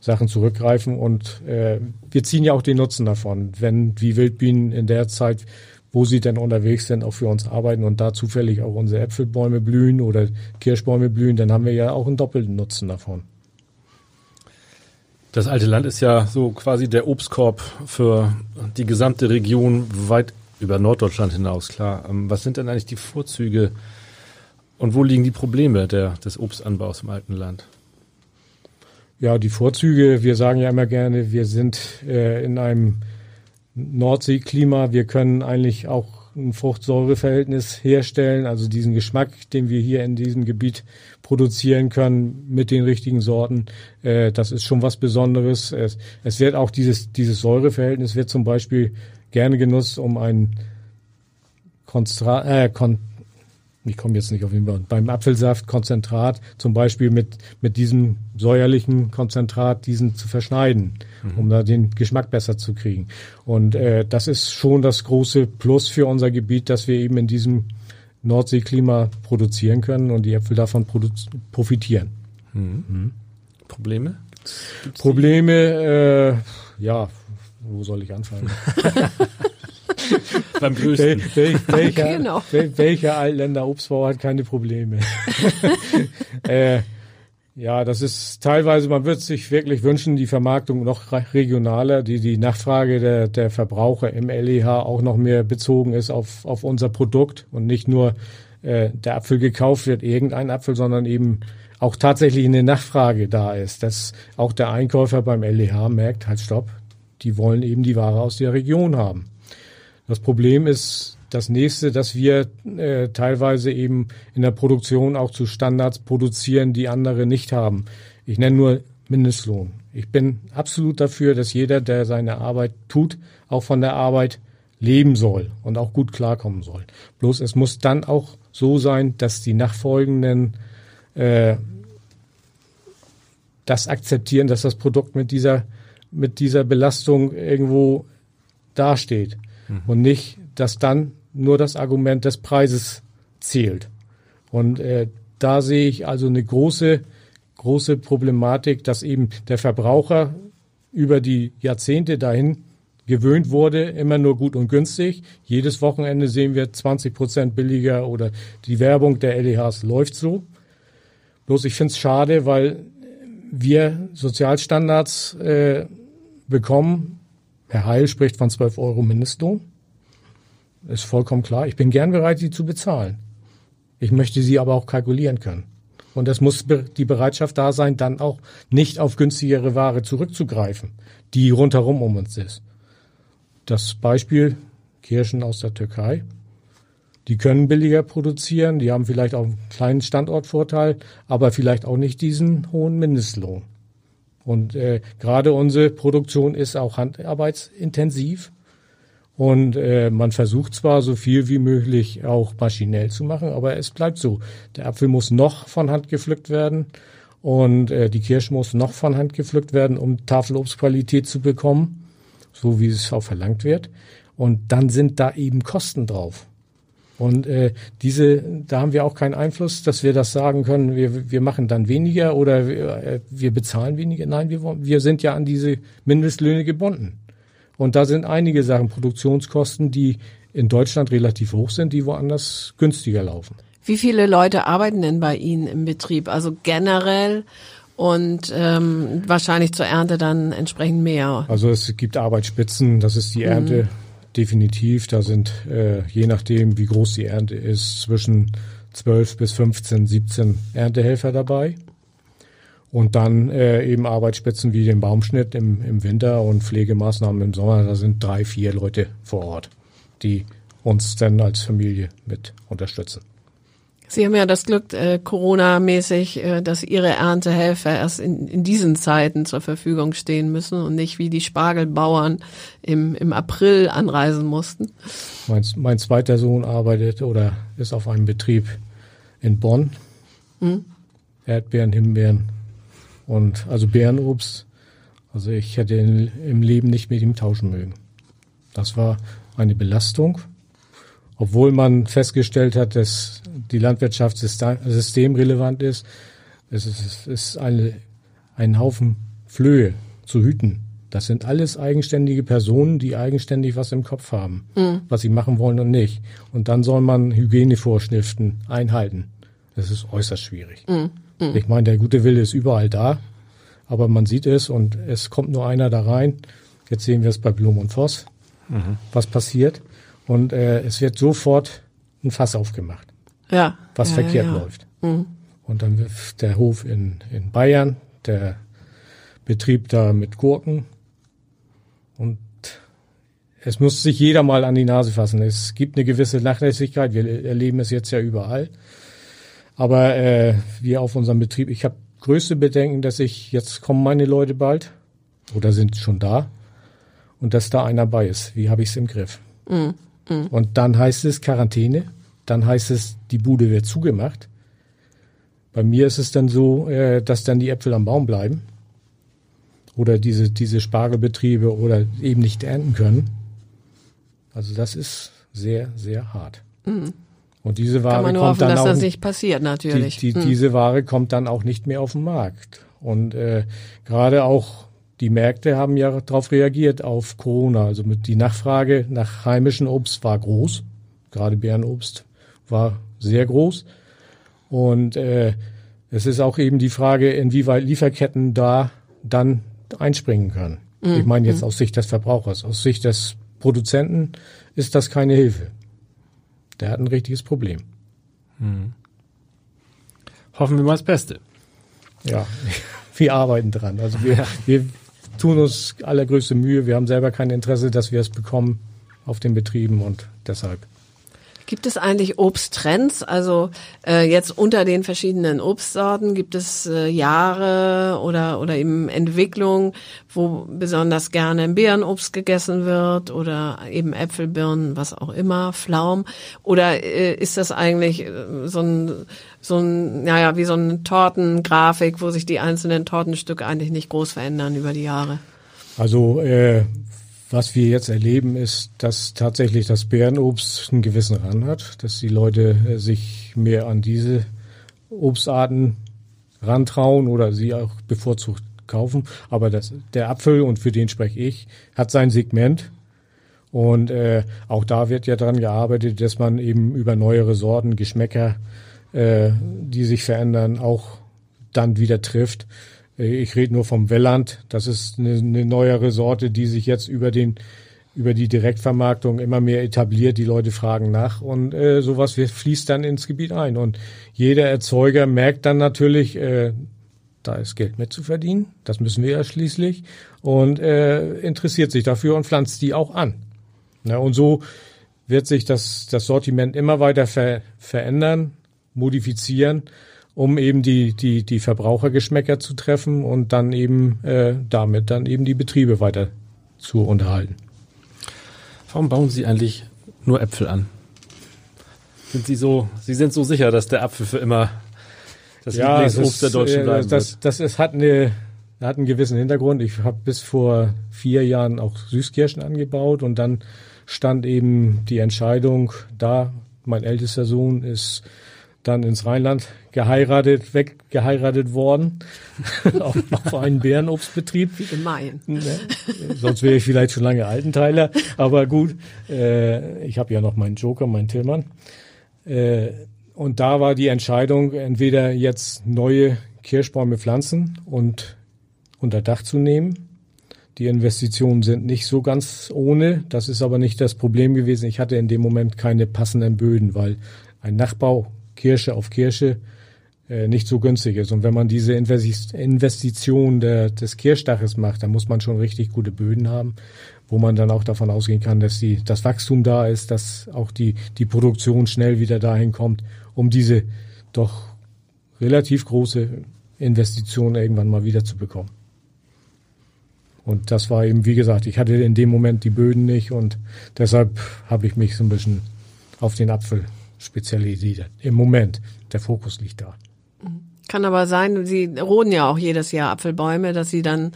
Sachen zurückgreifen und äh, wir ziehen ja auch den Nutzen davon, wenn wie Wildbienen in der Zeit, wo sie denn unterwegs sind, auch für uns arbeiten und da zufällig auch unsere Äpfelbäume blühen oder Kirschbäume blühen, dann haben wir ja auch einen doppelten Nutzen davon. Das alte Land ist ja so quasi der Obstkorb für die gesamte Region weit über Norddeutschland hinaus, klar. Ähm, Was sind denn eigentlich die Vorzüge und wo liegen die Probleme der, des Obstanbaus im alten Land? Ja, die Vorzüge, wir sagen ja immer gerne, wir sind äh, in einem Nordseeklima. Wir können eigentlich auch ein Fruchtsäureverhältnis herstellen, also diesen Geschmack, den wir hier in diesem Gebiet produzieren können mit den richtigen Sorten. Äh, das ist schon was Besonderes. Es, es wird auch dieses, dieses Säureverhältnis wird zum Beispiel gerne genutzt, um ein Konstra äh, Kon ich komme jetzt nicht auf Fall, beim Apfelsaftkonzentrat zum Beispiel mit, mit diesem säuerlichen Konzentrat diesen zu verschneiden, mhm. um da den Geschmack besser zu kriegen. Und äh, das ist schon das große Plus für unser Gebiet, dass wir eben in diesem Nordseeklima produzieren können und die Äpfel davon profitieren. Mhm. Mhm. Probleme? Gibt's Probleme, äh, ja, wo soll ich anfangen? [LAUGHS] Beim größten. Wel, wel, [LAUGHS] welcher, genau. wel, welcher Altländer Obstbauer hat keine Probleme? [LAUGHS] äh, ja, das ist teilweise, man wird sich wirklich wünschen, die Vermarktung noch regionaler, die die Nachfrage der, der Verbraucher im LEH auch noch mehr bezogen ist auf, auf unser Produkt und nicht nur äh, der Apfel gekauft wird, irgendein Apfel, sondern eben auch tatsächlich eine Nachfrage da ist, dass auch der Einkäufer beim LEH merkt, halt stopp, die wollen eben die Ware aus der Region haben. Das Problem ist das nächste, dass wir äh, teilweise eben in der Produktion auch zu Standards produzieren, die andere nicht haben. Ich nenne nur Mindestlohn. Ich bin absolut dafür, dass jeder, der seine Arbeit tut, auch von der Arbeit leben soll und auch gut klarkommen soll. Bloß es muss dann auch so sein, dass die nachfolgenden äh, das akzeptieren, dass das Produkt mit dieser mit dieser Belastung irgendwo dasteht mhm. und nicht, dass dann nur das Argument des Preises zählt. Und äh, da sehe ich also eine große, große Problematik, dass eben der Verbraucher über die Jahrzehnte dahin gewöhnt wurde, immer nur gut und günstig. Jedes Wochenende sehen wir 20 Prozent billiger oder die Werbung der LEHs läuft so. Bloß ich finde es schade, weil wir Sozialstandards äh, bekommen, Herr Heil spricht von 12 Euro Mindestlohn. Ist vollkommen klar. Ich bin gern bereit, sie zu bezahlen. Ich möchte sie aber auch kalkulieren können. Und es muss die Bereitschaft da sein, dann auch nicht auf günstigere Ware zurückzugreifen, die rundherum um uns ist. Das Beispiel Kirschen aus der Türkei. Die können billiger produzieren, die haben vielleicht auch einen kleinen Standortvorteil, aber vielleicht auch nicht diesen hohen Mindestlohn. Und äh, gerade unsere Produktion ist auch handarbeitsintensiv. Und äh, man versucht zwar so viel wie möglich auch maschinell zu machen, aber es bleibt so. Der Apfel muss noch von Hand gepflückt werden und äh, die Kirsche muss noch von Hand gepflückt werden, um Tafelobstqualität zu bekommen, so wie es auch verlangt wird. Und dann sind da eben Kosten drauf. Und äh, diese, da haben wir auch keinen Einfluss, dass wir das sagen können, wir, wir machen dann weniger oder wir, äh, wir bezahlen weniger. Nein, wir, wir sind ja an diese Mindestlöhne gebunden. Und da sind einige Sachen, Produktionskosten, die in Deutschland relativ hoch sind, die woanders günstiger laufen. Wie viele Leute arbeiten denn bei Ihnen im Betrieb? Also generell und ähm, wahrscheinlich zur Ernte dann entsprechend mehr. Also es gibt Arbeitsspitzen, das ist die Ernte. Mhm definitiv. Da sind, äh, je nachdem, wie groß die Ernte ist, zwischen 12 bis 15, 17 Erntehelfer dabei. Und dann äh, eben Arbeitsspitzen wie den Baumschnitt im, im Winter und Pflegemaßnahmen im Sommer. Da sind drei, vier Leute vor Ort, die uns dann als Familie mit unterstützen. Sie haben ja das Glück, äh, Corona-mäßig, äh, dass Ihre Erntehelfer erst in, in diesen Zeiten zur Verfügung stehen müssen und nicht wie die Spargelbauern im, im April anreisen mussten. Mein, mein zweiter Sohn arbeitet oder ist auf einem Betrieb in Bonn. Hm? Erdbeeren, Himbeeren und also Beerenobst. Also ich hätte im Leben nicht mit ihm tauschen mögen. Das war eine Belastung obwohl man festgestellt hat, dass die Landwirtschaft systemrelevant ist, es ist, ist eine, ein Haufen Flöhe zu hüten. Das sind alles eigenständige Personen, die eigenständig was im Kopf haben, mhm. was sie machen wollen und nicht. Und dann soll man Hygienevorschriften einhalten. Das ist äußerst schwierig. Mhm. Mhm. Ich meine, der gute Wille ist überall da, aber man sieht es und es kommt nur einer da rein. Jetzt sehen wir es bei Blum und Voss, mhm. was passiert. Und äh, es wird sofort ein Fass aufgemacht, ja, was ja, verkehrt ja. läuft. Mhm. Und dann der Hof in, in Bayern, der Betrieb da mit Gurken. Und es muss sich jeder mal an die Nase fassen. Es gibt eine gewisse Nachlässigkeit. Wir erleben es jetzt ja überall. Aber äh, wir auf unserem Betrieb, ich habe größte Bedenken, dass ich, jetzt kommen meine Leute bald oder sind schon da und dass da einer bei ist. Wie habe ich es im Griff? Mm, mm. Und dann heißt es Quarantäne, dann heißt es, die Bude wird zugemacht. Bei mir ist es dann so, äh, dass dann die Äpfel am Baum bleiben oder diese, diese Spargelbetriebe oder eben nicht ernten können. Also das ist sehr, sehr hart. Mm. Und diese Ware Kann man nur kommt hoffen, dann dass auch, das nicht passiert, natürlich. Die, die, hm. Diese Ware kommt dann auch nicht mehr auf den Markt. Und äh, gerade auch die Märkte haben ja darauf reagiert auf Corona. Also mit die Nachfrage nach heimischem Obst war groß. Gerade Bärenobst war sehr groß. Und äh, es ist auch eben die Frage, inwieweit Lieferketten da dann einspringen können. Mhm. Ich meine jetzt aus Sicht des Verbrauchers. Aus Sicht des Produzenten ist das keine Hilfe. Der hat ein richtiges Problem. Hm. Hoffen wir mal das Beste. Ja, [LAUGHS] wir arbeiten dran. Also wir, wir tun uns allergrößte Mühe. Wir haben selber kein Interesse, dass wir es bekommen auf den Betrieben und deshalb. Gibt es eigentlich Obsttrends? Also äh, jetzt unter den verschiedenen Obstsorten gibt es äh, Jahre oder oder eben Entwicklungen, wo besonders gerne Beerenobst gegessen wird oder eben Äpfel, Birnen, was auch immer, Pflaum. Oder äh, ist das eigentlich äh, so ein so ein naja wie so eine Tortengrafik, wo sich die einzelnen Tortenstücke eigentlich nicht groß verändern über die Jahre? Also äh, was wir jetzt erleben, ist, dass tatsächlich das Bärenobst einen gewissen Rand hat, dass die Leute äh, sich mehr an diese Obstarten rantrauen oder sie auch bevorzugt kaufen. Aber das, der Apfel, und für den spreche ich, hat sein Segment. Und äh, auch da wird ja dran gearbeitet, dass man eben über neuere Sorten, Geschmäcker, äh, die sich verändern, auch dann wieder trifft. Ich rede nur vom Welland. Das ist eine, eine neuere Sorte, die sich jetzt über den über die Direktvermarktung immer mehr etabliert. Die Leute fragen nach und äh, sowas fließt dann ins Gebiet ein. Und jeder Erzeuger merkt dann natürlich, äh, da ist Geld mit zu verdienen. Das müssen wir ja schließlich und äh, interessiert sich dafür und pflanzt die auch an. Ja, und so wird sich das, das Sortiment immer weiter ver, verändern, modifizieren um eben die, die, die Verbrauchergeschmäcker zu treffen und dann eben äh, damit dann eben die Betriebe weiter zu unterhalten. Warum bauen Sie eigentlich nur Äpfel an? Sind Sie so, Sie sind so sicher, dass der Apfel für immer das ja, Lieblingsobst der Deutschen bleiben das, wird? Das, das hat, eine, hat einen gewissen Hintergrund. Ich habe bis vor vier Jahren auch Süßkirschen angebaut und dann stand eben die Entscheidung da. Mein ältester Sohn ist dann ins Rheinland geheiratet, weggeheiratet worden [LAUGHS] auf, auf einen Bärenobstbetrieb. Wie gemein. Ne? Sonst wäre ich vielleicht schon lange Altenteiler, aber gut, äh, ich habe ja noch meinen Joker, meinen Tillmann. Äh, und da war die Entscheidung, entweder jetzt neue Kirschbäume pflanzen und unter Dach zu nehmen. Die Investitionen sind nicht so ganz ohne. Das ist aber nicht das Problem gewesen. Ich hatte in dem Moment keine passenden Böden, weil ein Nachbau Kirsche auf Kirsche nicht so günstig ist. Und wenn man diese Investition der, des Kirschdaches macht, dann muss man schon richtig gute Böden haben, wo man dann auch davon ausgehen kann, dass die, das Wachstum da ist, dass auch die, die Produktion schnell wieder dahin kommt, um diese doch relativ große Investition irgendwann mal wieder zu bekommen. Und das war eben, wie gesagt, ich hatte in dem Moment die Böden nicht und deshalb habe ich mich so ein bisschen auf den Apfel spezialisiert. Im Moment. Der Fokus liegt da. Kann aber sein, Sie roden ja auch jedes Jahr Apfelbäume, dass Sie dann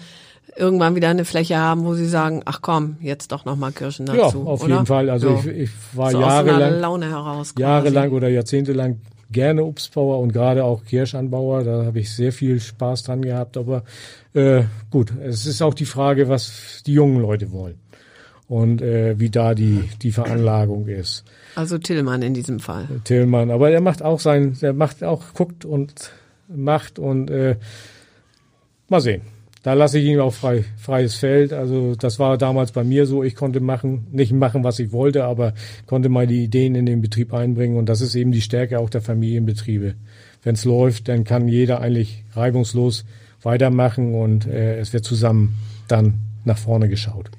irgendwann wieder eine Fläche haben, wo Sie sagen, ach komm, jetzt doch nochmal Kirschen dazu. Ja, auf oder? jeden Fall. Also so. ich, ich war so jahrelang, Laune heraus jahrelang oder jahrzehntelang gerne Obstbauer und gerade auch Kirschanbauer. Da habe ich sehr viel Spaß dran gehabt. Aber äh, gut, es ist auch die Frage, was die jungen Leute wollen und äh, wie da die, die Veranlagung ist. Also Tillmann in diesem Fall. Tillmann, aber er macht auch sein, er macht auch, guckt und macht und äh, mal sehen. Da lasse ich ihm auch frei, freies Feld. Also das war damals bei mir so. Ich konnte machen, nicht machen, was ich wollte, aber konnte meine Ideen in den Betrieb einbringen. Und das ist eben die Stärke auch der Familienbetriebe. wenn es läuft, dann kann jeder eigentlich reibungslos weitermachen und äh, es wird zusammen dann nach vorne geschaut.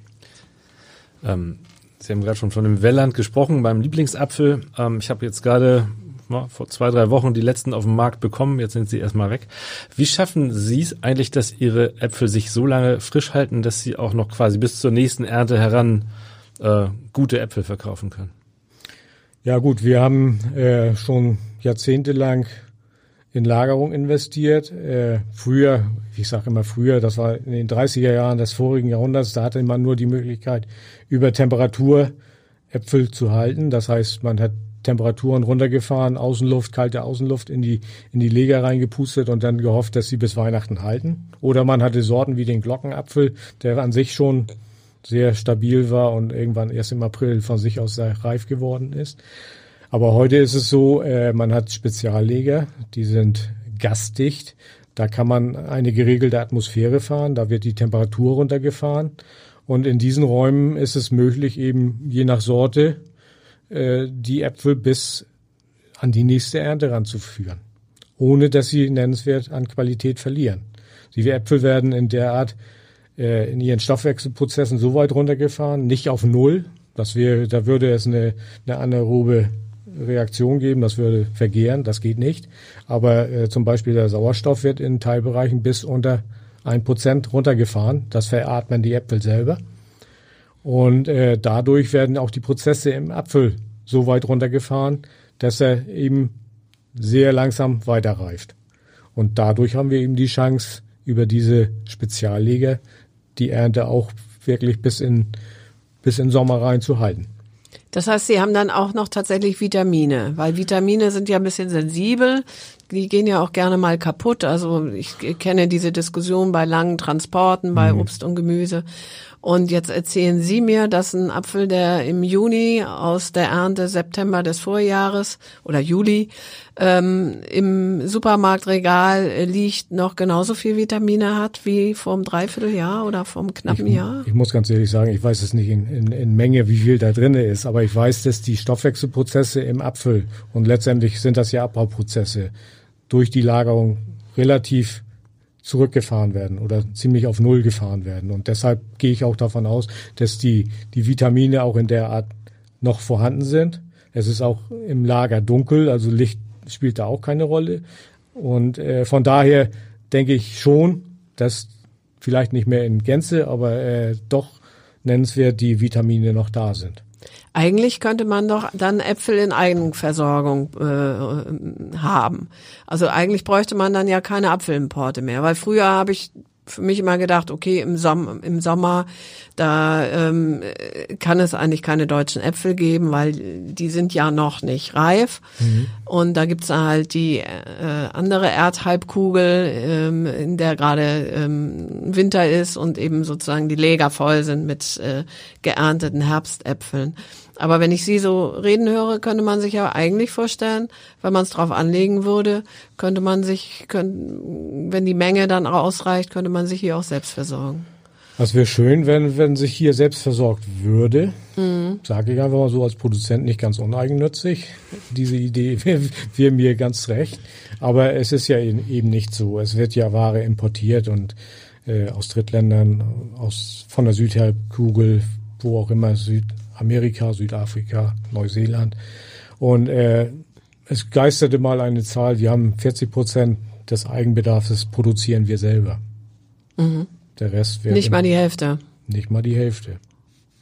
Ähm, Sie haben gerade schon von dem Welland gesprochen, meinem Lieblingsapfel. Ähm, ich habe jetzt gerade vor zwei, drei Wochen die letzten auf dem Markt bekommen, jetzt sind sie erstmal weg. Wie schaffen Sie es eigentlich, dass Ihre Äpfel sich so lange frisch halten, dass sie auch noch quasi bis zur nächsten Ernte heran äh, gute Äpfel verkaufen können? Ja gut, wir haben äh, schon jahrzehntelang in Lagerung investiert. Äh, früher, ich sage immer früher, das war in den 30er Jahren des vorigen Jahrhunderts, da hatte man nur die Möglichkeit, über Temperatur Äpfel zu halten. Das heißt, man hat Temperaturen runtergefahren, Außenluft, kalte Außenluft in die, in die Leger reingepustet und dann gehofft, dass sie bis Weihnachten halten. Oder man hatte Sorten wie den Glockenapfel, der an sich schon sehr stabil war und irgendwann erst im April von sich aus sehr reif geworden ist. Aber heute ist es so, äh, man hat Spezialleger, die sind gasdicht. Da kann man eine geregelte Atmosphäre fahren, da wird die Temperatur runtergefahren. Und in diesen Räumen ist es möglich, eben je nach Sorte äh, die Äpfel bis an die nächste Ernte ranzuführen, ohne dass sie nennenswert an Qualität verlieren. Die Äpfel werden in der Art äh, in ihren Stoffwechselprozessen so weit runtergefahren, nicht auf Null. Das wäre, da würde es eine, eine anaerobe Reaktion geben, das würde vergehren, das geht nicht. Aber äh, zum Beispiel der Sauerstoff wird in Teilbereichen bis unter ein Prozent runtergefahren. Das veratmen die Äpfel selber. Und äh, dadurch werden auch die Prozesse im Apfel so weit runtergefahren, dass er eben sehr langsam weiterreift. Und dadurch haben wir eben die Chance, über diese Spezialleger die Ernte auch wirklich bis in, bis in Sommer rein zu halten. Das heißt, Sie haben dann auch noch tatsächlich Vitamine, weil Vitamine sind ja ein bisschen sensibel. Die gehen ja auch gerne mal kaputt. Also ich kenne diese Diskussion bei langen Transporten, bei mhm. Obst und Gemüse. Und jetzt erzählen Sie mir, dass ein Apfel, der im Juni aus der Ernte September des Vorjahres oder Juli ähm, im Supermarktregal liegt, noch genauso viel Vitamine hat wie vom Dreivierteljahr oder vom knappen ich, Jahr? Ich muss ganz ehrlich sagen, ich weiß es nicht in, in, in Menge, wie viel da drin ist, aber ich weiß, dass die Stoffwechselprozesse im Apfel und letztendlich sind das ja Abbauprozesse durch die Lagerung relativ zurückgefahren werden oder ziemlich auf Null gefahren werden. Und deshalb gehe ich auch davon aus, dass die, die Vitamine auch in der Art noch vorhanden sind. Es ist auch im Lager dunkel, also Licht spielt da auch keine Rolle. Und äh, von daher denke ich schon, dass vielleicht nicht mehr in Gänze, aber äh, doch nennenswert die Vitamine noch da sind. Eigentlich könnte man doch dann Äpfel in Eigenversorgung äh, haben. Also eigentlich bräuchte man dann ja keine Apfelimporte mehr, weil früher habe ich für mich immer gedacht, okay, im, Som im Sommer, da ähm, kann es eigentlich keine deutschen Äpfel geben, weil die sind ja noch nicht reif. Mhm. Und da gibt's halt die äh, andere Erdhalbkugel, ähm, in der gerade ähm, Winter ist und eben sozusagen die Läger voll sind mit äh, geernteten Herbstäpfeln. Aber wenn ich Sie so reden höre, könnte man sich ja eigentlich vorstellen, wenn man es drauf anlegen würde, könnte man sich, könnte, wenn die Menge dann ausreicht, könnte man sich hier auch selbst versorgen. Das wäre schön, wenn, wenn sich hier selbst versorgt würde. Mhm. Sage ich einfach mal so als Produzent nicht ganz uneigennützig. Diese Idee [LAUGHS] wäre wär mir ganz recht. Aber es ist ja eben nicht so. Es wird ja Ware importiert und äh, aus Drittländern, aus, von der Südhalbkugel, wo auch immer, Süd, Amerika, Südafrika, Neuseeland. Und äh, es geisterte mal eine Zahl, wir haben 40 Prozent des Eigenbedarfs produzieren wir selber. Mhm. Der Rest wird. Nicht mal die Hälfte. Nicht mal die Hälfte.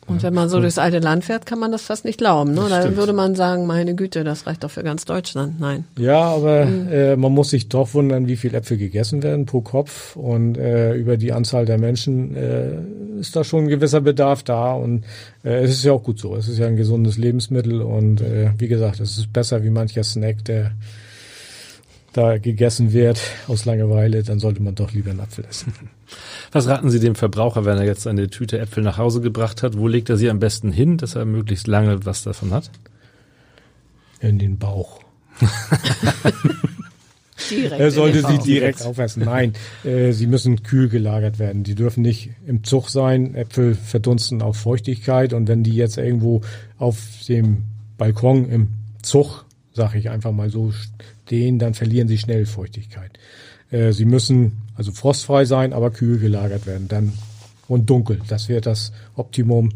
Und wenn man so durchs alte Land fährt, kann man das fast nicht glauben. Ne? Dann würde man sagen, meine Güte, das reicht doch für ganz Deutschland. Nein. Ja, aber mhm. äh, man muss sich doch wundern, wie viel Äpfel gegessen werden pro Kopf. Und äh, über die Anzahl der Menschen äh, ist da schon ein gewisser Bedarf da. Und äh, es ist ja auch gut so. Es ist ja ein gesundes Lebensmittel. Und äh, wie gesagt, es ist besser wie mancher Snack, der da gegessen wird aus Langeweile, dann sollte man doch lieber einen Apfel essen. [LAUGHS] Was raten Sie dem Verbraucher, wenn er jetzt eine Tüte Äpfel nach Hause gebracht hat? Wo legt er sie am besten hin, dass er möglichst lange was davon hat? In den Bauch. [LAUGHS] direkt er sollte sie direkt aufessen. Nein, äh, sie müssen kühl gelagert werden. Die dürfen nicht im Zug sein. Äpfel verdunsten auf Feuchtigkeit und wenn die jetzt irgendwo auf dem Balkon im Zug, sag ich einfach mal so, stehen, dann verlieren sie schnell Feuchtigkeit. Äh, sie müssen also frostfrei sein, aber kühl gelagert werden. Dann und dunkel. Das wäre das Optimum,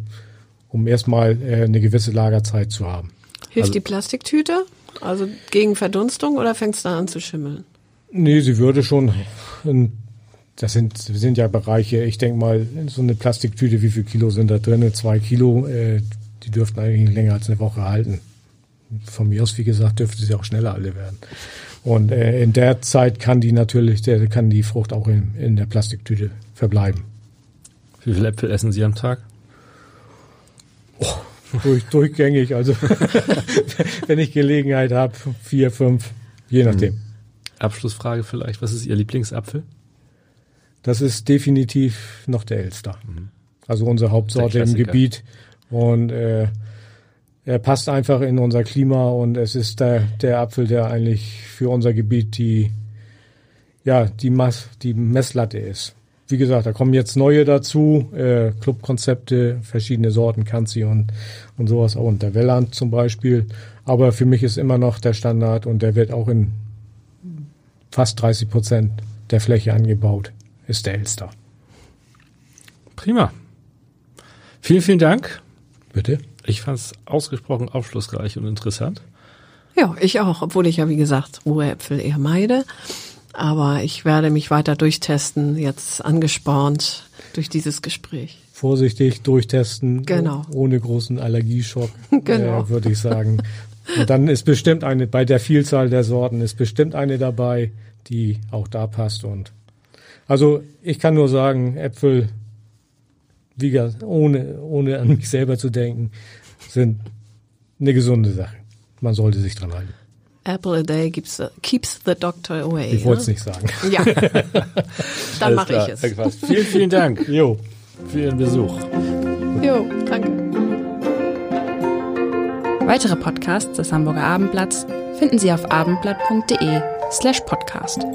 um erstmal äh, eine gewisse Lagerzeit zu haben. Hilft also, die Plastiktüte? Also gegen Verdunstung oder fängt es dann an zu schimmeln? Nee, sie würde schon. Das sind, sind ja Bereiche, ich denke mal, so eine Plastiktüte, wie viel Kilo sind da drin? Zwei Kilo, äh, die dürften eigentlich länger als eine Woche halten. Von mir aus, wie gesagt, dürfte sie auch schneller alle werden. Und äh, in der Zeit kann die natürlich, der kann die Frucht auch in, in der Plastiktüte verbleiben. Wie viele Äpfel essen Sie am Tag? Oh, durch, durchgängig, also [LAUGHS] wenn ich Gelegenheit habe, vier, fünf, je nachdem. Hm. Abschlussfrage vielleicht, was ist Ihr Lieblingsapfel? Das ist definitiv noch der Elster. Mhm. Also unsere Hauptsorte im Gebiet. Und äh, er passt einfach in unser Klima und es ist der, der Apfel, der eigentlich für unser Gebiet die, ja, die, Mass, die Messlatte ist. Wie gesagt, da kommen jetzt neue dazu, äh, Clubkonzepte, verschiedene Sorten, Kanzi und, und sowas, auch und der Welland zum Beispiel. Aber für mich ist immer noch der Standard und der wird auch in fast 30 Prozent der Fläche angebaut, ist der Elster. Prima. Vielen, vielen Dank. Bitte. Ich fand es ausgesprochen aufschlussreich und interessant. Ja, ich auch, obwohl ich ja, wie gesagt, rohe Äpfel eher meide. Aber ich werde mich weiter durchtesten, jetzt angespornt durch dieses Gespräch. Vorsichtig durchtesten, genau. ohne großen Allergieschock, [LAUGHS] genau. äh, würde ich sagen. Und dann ist bestimmt eine, bei der Vielzahl der Sorten ist bestimmt eine dabei, die auch da passt. Und also ich kann nur sagen, Äpfel, wie gesagt, ohne, ohne an mich selber zu denken, sind eine gesunde Sache. Man sollte sich dran halten. Apple a day keeps the, keeps the doctor away. Ich wollte es nicht sagen. Ja, [LAUGHS] dann mache ich es. Vielen, vielen Dank jo. für Ihren Besuch. Jo, danke. Weitere Podcasts des Hamburger Abendblatts finden Sie auf abendblatt.de slash podcast.